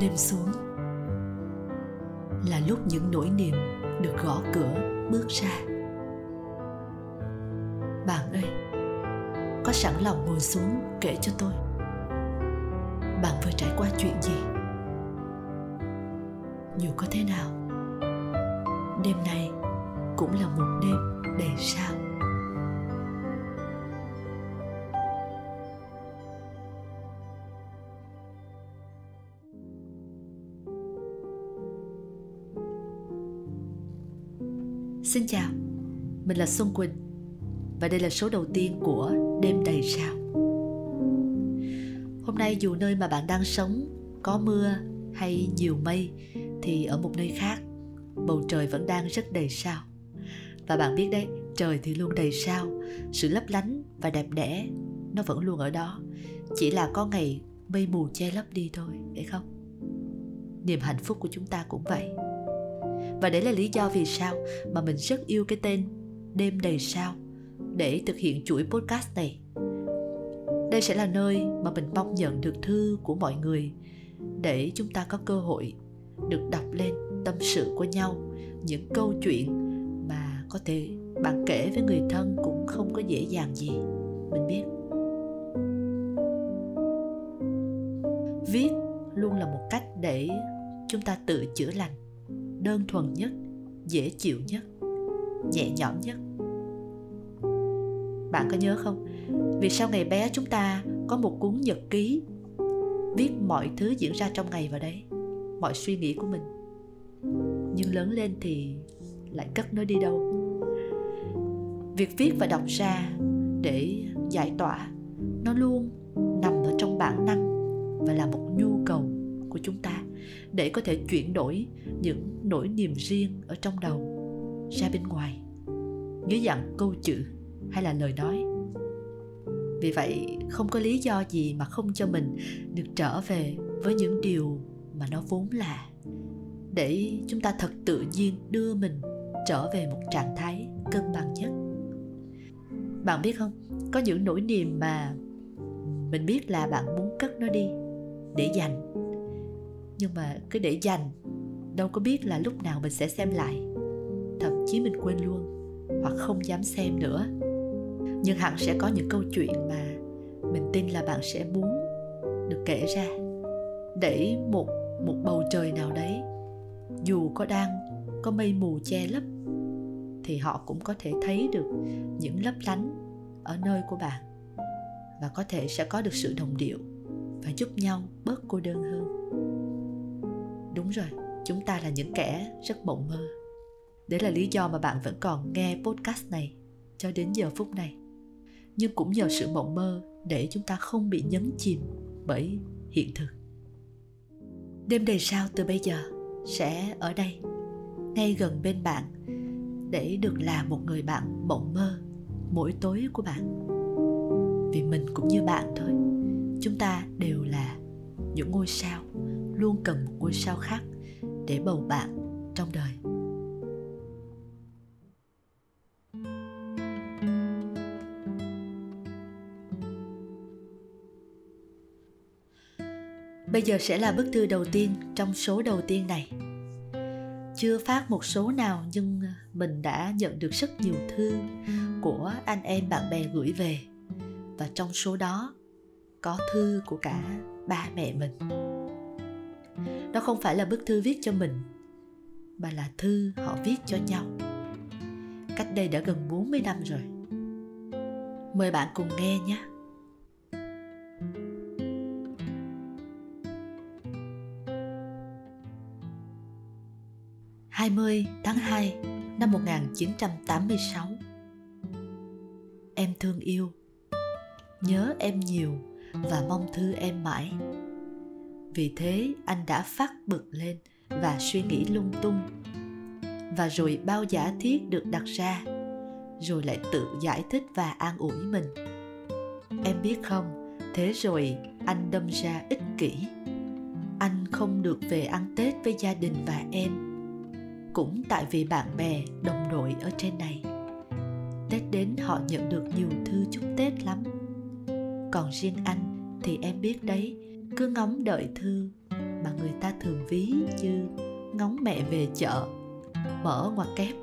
đêm xuống. Là lúc những nỗi niềm được gõ cửa bước ra. Bạn ơi, có sẵn lòng ngồi xuống kể cho tôi. Bạn vừa trải qua chuyện gì? Dù có thế nào, đêm nay cũng là một đêm đầy sao. Xin chào, mình là Xuân Quỳnh và đây là số đầu tiên của Đêm Đầy Sao. Hôm nay dù nơi mà bạn đang sống có mưa hay nhiều mây thì ở một nơi khác bầu trời vẫn đang rất đầy sao. Và bạn biết đấy, trời thì luôn đầy sao, sự lấp lánh và đẹp đẽ nó vẫn luôn ở đó. Chỉ là có ngày mây mù che lấp đi thôi, phải không? Niềm hạnh phúc của chúng ta cũng vậy và đấy là lý do vì sao mà mình rất yêu cái tên đêm đầy sao để thực hiện chuỗi podcast này. Đây sẽ là nơi mà mình mong nhận được thư của mọi người để chúng ta có cơ hội được đọc lên tâm sự của nhau, những câu chuyện mà có thể bạn kể với người thân cũng không có dễ dàng gì, mình biết. Viết luôn là một cách để chúng ta tự chữa lành đơn thuần nhất, dễ chịu nhất, nhẹ nhõm nhất. Bạn có nhớ không? Vì sau ngày bé chúng ta có một cuốn nhật ký viết mọi thứ diễn ra trong ngày vào đấy, mọi suy nghĩ của mình. Nhưng lớn lên thì lại cất nó đi đâu? Việc viết và đọc ra để giải tỏa, nó luôn nằm ở trong bản năng và là một nhu cầu của chúng ta để có thể chuyển đổi những nỗi niềm riêng ở trong đầu, ra bên ngoài, dưới dạng câu chữ hay là lời nói. Vì vậy, không có lý do gì mà không cho mình được trở về với những điều mà nó vốn là, để chúng ta thật tự nhiên đưa mình trở về một trạng thái cân bằng nhất. Bạn biết không, có những nỗi niềm mà mình biết là bạn muốn cất nó đi để dành nhưng mà cứ để dành, đâu có biết là lúc nào mình sẽ xem lại. Thậm chí mình quên luôn, hoặc không dám xem nữa. Nhưng hẳn sẽ có những câu chuyện mà mình tin là bạn sẽ muốn được kể ra, để một một bầu trời nào đấy, dù có đang, có mây mù che lấp, thì họ cũng có thể thấy được những lấp lánh ở nơi của bạn, và có thể sẽ có được sự đồng điệu và giúp nhau bớt cô đơn hơn đúng rồi, chúng ta là những kẻ rất mộng mơ. Đấy là lý do mà bạn vẫn còn nghe podcast này cho đến giờ phút này. Nhưng cũng nhờ sự mộng mơ để chúng ta không bị nhấn chìm bởi hiện thực. Đêm đầy sao từ bây giờ sẽ ở đây, ngay gần bên bạn, để được là một người bạn mộng mơ mỗi tối của bạn. Vì mình cũng như bạn thôi, chúng ta đều là những ngôi sao luôn cần một ngôi sao khác để bầu bạn trong đời Bây giờ sẽ là bức thư đầu tiên trong số đầu tiên này. Chưa phát một số nào nhưng mình đã nhận được rất nhiều thư của anh em bạn bè gửi về. Và trong số đó có thư của cả ba mẹ mình đó không phải là bức thư viết cho mình, mà là thư họ viết cho nhau. Cách đây đã gần 40 năm rồi. Mời bạn cùng nghe nhé. hai mươi tháng hai năm 1986 Em thương yêu. Nhớ em nhiều và mong thư em mãi vì thế, anh đã phát bực lên và suy nghĩ lung tung. Và rồi bao giả thiết được đặt ra, rồi lại tự giải thích và an ủi mình. Em biết không, thế rồi anh đâm ra ích kỷ. Anh không được về ăn tết với gia đình và em, cũng tại vì bạn bè, đồng đội ở trên này. Tết đến họ nhận được nhiều thư chúc tết lắm. Còn riêng anh thì em biết đấy cứ ngóng đợi thư mà người ta thường ví như ngóng mẹ về chợ, mở ngoặc kép.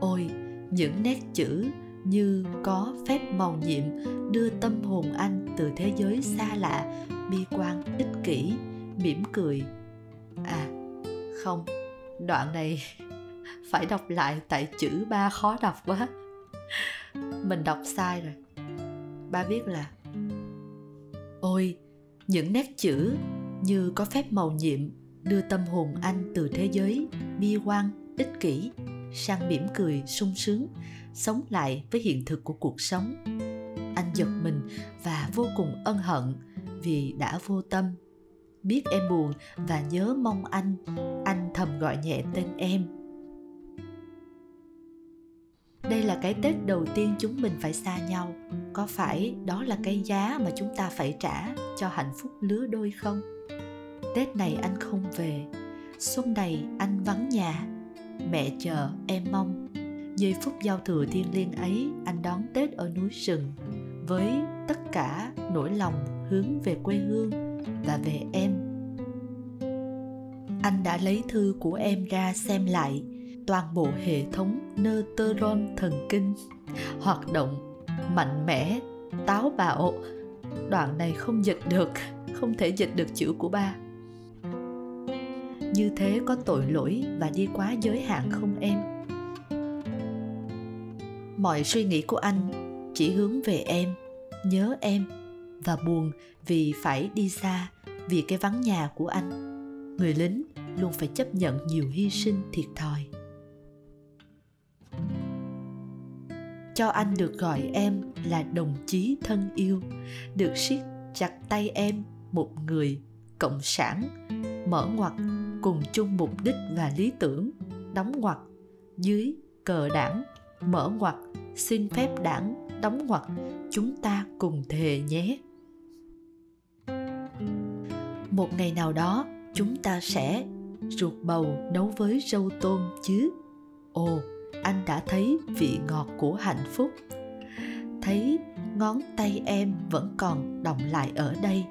Ôi, những nét chữ như có phép màu nhiệm đưa tâm hồn anh từ thế giới xa lạ, bi quan, ích kỷ, mỉm cười. À không, đoạn này phải đọc lại tại chữ ba khó đọc quá. Mình đọc sai rồi. Ba viết là ôi, những nét chữ như có phép màu nhiệm đưa tâm hồn anh từ thế giới bi quan, ích kỷ sang mỉm cười sung sướng, sống lại với hiện thực của cuộc sống. Anh giật mình và vô cùng ân hận vì đã vô tâm. Biết em buồn và nhớ mong anh anh thầm gọi nhẹ tên em. Đây là cái tết đầu tiên chúng mình phải xa nhau có phải đó là cái giá mà chúng ta phải trả cho hạnh phúc lứa đôi không? Tết này anh không về, xuân này anh vắng nhà. Mẹ chờ, em mong. Giây phút giao thừa thiêng liêng ấy, anh đón tết ở núi rừng với tất cả nỗi lòng hướng về quê hương và về em. Anh đã lấy thư của em ra xem lại toàn bộ hệ thống nơ neuron thần kinh, hoạt động mạnh mẽ, táo bạo. Đoạn này không dịch được, không thể dịch được chữ của ba. Như thế có tội lỗi và đi quá giới hạn không em? Mọi suy nghĩ của anh chỉ hướng về em, nhớ em và buồn vì phải đi xa vì cái vắng nhà của anh. Người lính luôn phải chấp nhận nhiều hy sinh thiệt thòi. Cho anh được gọi em là đồng chí thân yêu. Được siết chặt tay em một người cộng sản, mở ngoặt cùng chung mục đích và lý tưởng, đóng ngoặt dưới cờ đảng, mở ngoặt xin phép đảng, đóng ngoặt chúng ta cùng thề nhé. Một ngày nào đó, chúng ta sẽ ruột bầu nấu với rau tôm chứ. Ồ anh đã thấy vị ngọt của hạnh phúc. Thấy ngón tay em vẫn còn động lại ở đây,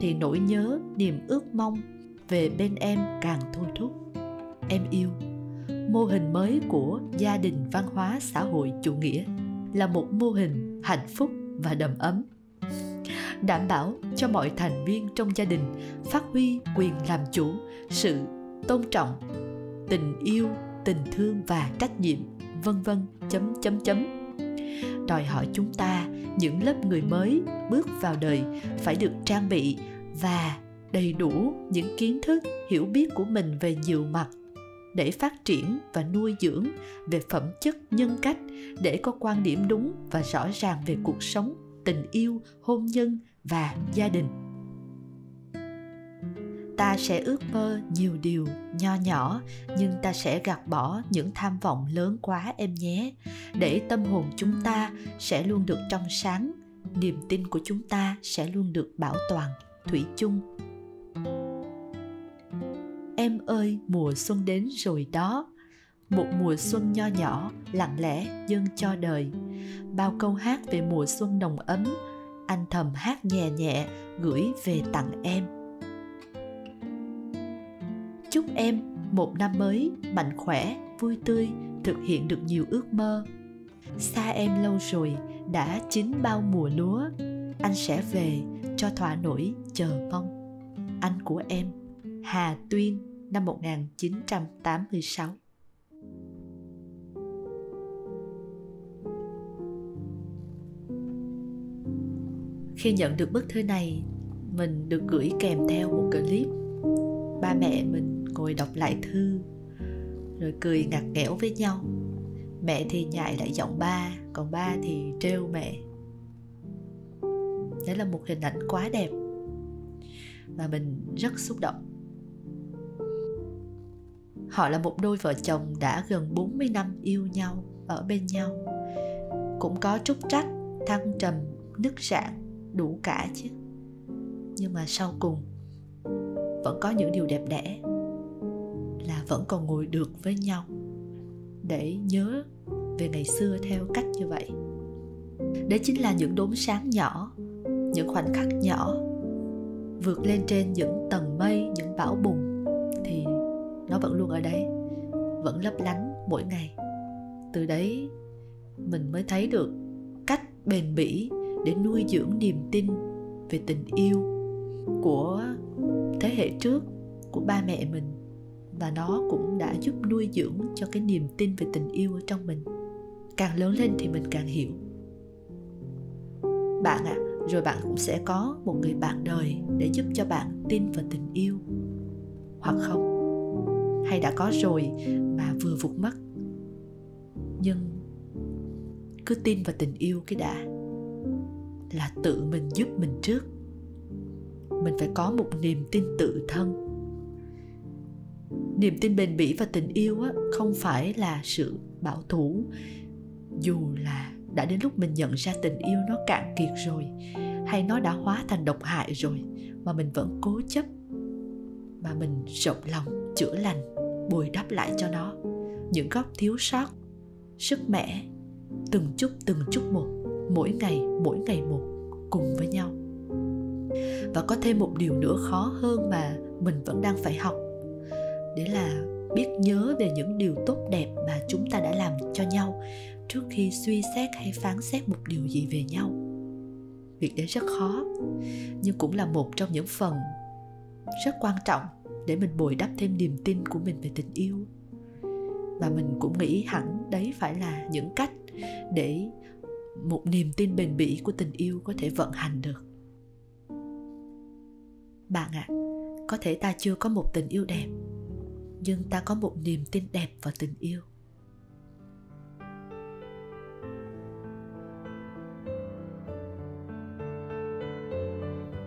thì nỗi nhớ, niềm ước mong về bên em càng thôi thúc. Em yêu. Mô hình mới của gia đình văn hóa xã hội chủ nghĩa là một mô hình hạnh phúc và đầm ấm. Đảm bảo cho mọi thành viên trong gia đình phát huy quyền làm chủ, sự tôn trọng, tình yêu tình thương và trách nhiệm, vân vân, chấm chấm chấm. Đòi hỏi chúng ta, những lớp người mới, bước vào đời phải được trang bị và đầy đủ những kiến thức, hiểu biết của mình về nhiều mặt để phát triển và nuôi dưỡng về phẩm chất, nhân cách, để có quan điểm đúng và rõ ràng về cuộc sống, tình yêu, hôn nhân và gia đình ta sẽ ước mơ nhiều điều nho nhỏ, nhưng ta sẽ gạt bỏ những tham vọng lớn quá em nhé. Để tâm hồn chúng ta sẽ luôn được trong sáng, niềm tin của chúng ta sẽ luôn được bảo toàn, thủy chung. Em ơi, mùa xuân đến rồi đó. Một mùa xuân nho nhỏ, lặng lẽ, dâng cho đời. Bao câu hát về mùa xuân nồng ấm, anh thầm hát nhẹ nhẹ gửi về tặng em em một năm mới mạnh khỏe vui tươi thực hiện được nhiều ước mơ. Xa em lâu rồi đã chín bao mùa lúa. Anh sẽ về cho thỏa nỗi chờ mong. Anh của em Hà Tuyên năm 1986 Khi nhận được bức thư này, mình được gửi kèm theo một clip. Ba mẹ mình ngồi đọc lại thư, rồi cười ngặt nghẽo với nhau. Mẹ thì nhại lại giọng ba, còn ba thì trêu mẹ. Đấy là một hình ảnh quá đẹp và mình rất xúc động. Họ là một đôi vợ chồng đã gần 40 năm yêu nhau, ở bên nhau. Cũng có trúc trắc thăng trầm nứt rạn, đủ cả chứ. Nhưng mà sau cùng, vẫn có những điều đẹp đẽ là vẫn còn ngồi được với nhau. Để nhớ về ngày xưa theo cách như vậy. Đấy chính là những đốm sáng nhỏ, những khoảnh khắc nhỏ, vượt lên trên những tầng mây, những bão bùng, thì nó vẫn luôn ở đấy, vẫn lấp lánh mỗi ngày. Từ đấy, mình mới thấy được cách bền bỉ để nuôi dưỡng niềm tin về tình yêu của thế hệ trước của ba mẹ mình và nó cũng đã giúp nuôi dưỡng cho cái niềm tin về tình yêu ở trong mình. Càng lớn lên thì mình càng hiểu. Bạn ạ à, rồi bạn cũng sẽ có một người bạn đời để giúp cho bạn tin vào tình yêu. Hoặc không? Hay đã có rồi mà vừa vụt mất? Nhưng cứ tin vào tình yêu cái đã là tự mình giúp mình trước. Mình phải có một niềm tin tự thân niềm tin bền bỉ và tình yêu á, không phải là sự bảo thủ. Dù là đã đến lúc mình nhận ra tình yêu nó cạn kiệt rồi hay nó đã hóa thành độc hại rồi mà mình vẫn cố chấp mà mình rộng lòng chữa lành bồi đắp lại cho nó. Những góc thiếu sót sức mẻ từng chút từng chút một mỗi ngày mỗi ngày một cùng với nhau. Và có thêm một điều nữa khó hơn mà mình vẫn đang phải học để là biết nhớ về những điều tốt đẹp mà chúng ta đã làm cho nhau trước khi suy xét hay phán xét một điều gì về nhau. Việc đấy rất khó nhưng cũng là một trong những phần rất quan trọng để mình bồi đắp thêm niềm tin của mình về tình yêu. Và mình cũng nghĩ hẳn đấy phải là những cách để một niềm tin bền bỉ của tình yêu có thể vận hành được. Bạn ạ à, có thể ta chưa có một tình yêu đẹp nhưng ta có một niềm tin đẹp vào tình yêu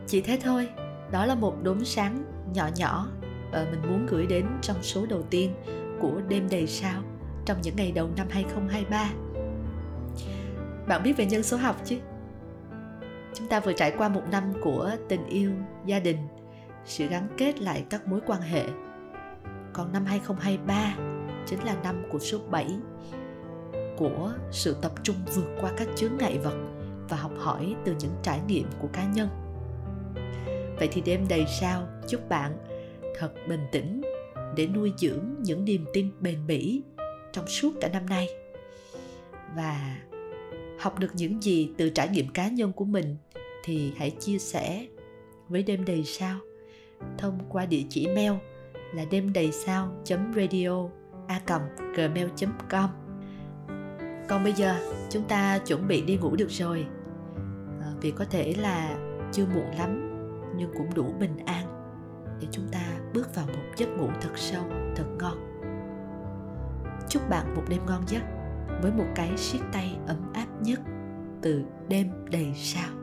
chỉ thế thôi đó là một đốm sáng nhỏ nhỏ ờ, mình muốn gửi đến trong số đầu tiên của đêm đầy sao trong những ngày đầu năm 2023. Bạn biết về nhân số học chứ? Chúng ta vừa trải qua một năm của tình yêu, gia đình, sự gắn kết lại các mối quan hệ. Còn năm 2023 chính là năm của số 7 của sự tập trung vượt qua các chướng ngại vật và học hỏi từ những trải nghiệm của cá nhân. Vậy thì đêm đầy sao, chúc bạn thật bình tĩnh để nuôi dưỡng những niềm tin bền bỉ trong suốt cả năm nay và học được những gì từ trải nghiệm cá nhân của mình thì hãy chia sẻ với đêm đầy sao thông qua địa chỉ mail là đêm đầy sao radio a gmail com. Còn bây giờ chúng ta chuẩn bị đi ngủ được rồi. À, vì có thể là chưa muộn lắm nhưng cũng đủ bình an để chúng ta bước vào một giấc ngủ thật sâu thật ngon. Chúc bạn một đêm ngon giấc với một cái siết tay ấm áp nhất từ đêm đầy sao.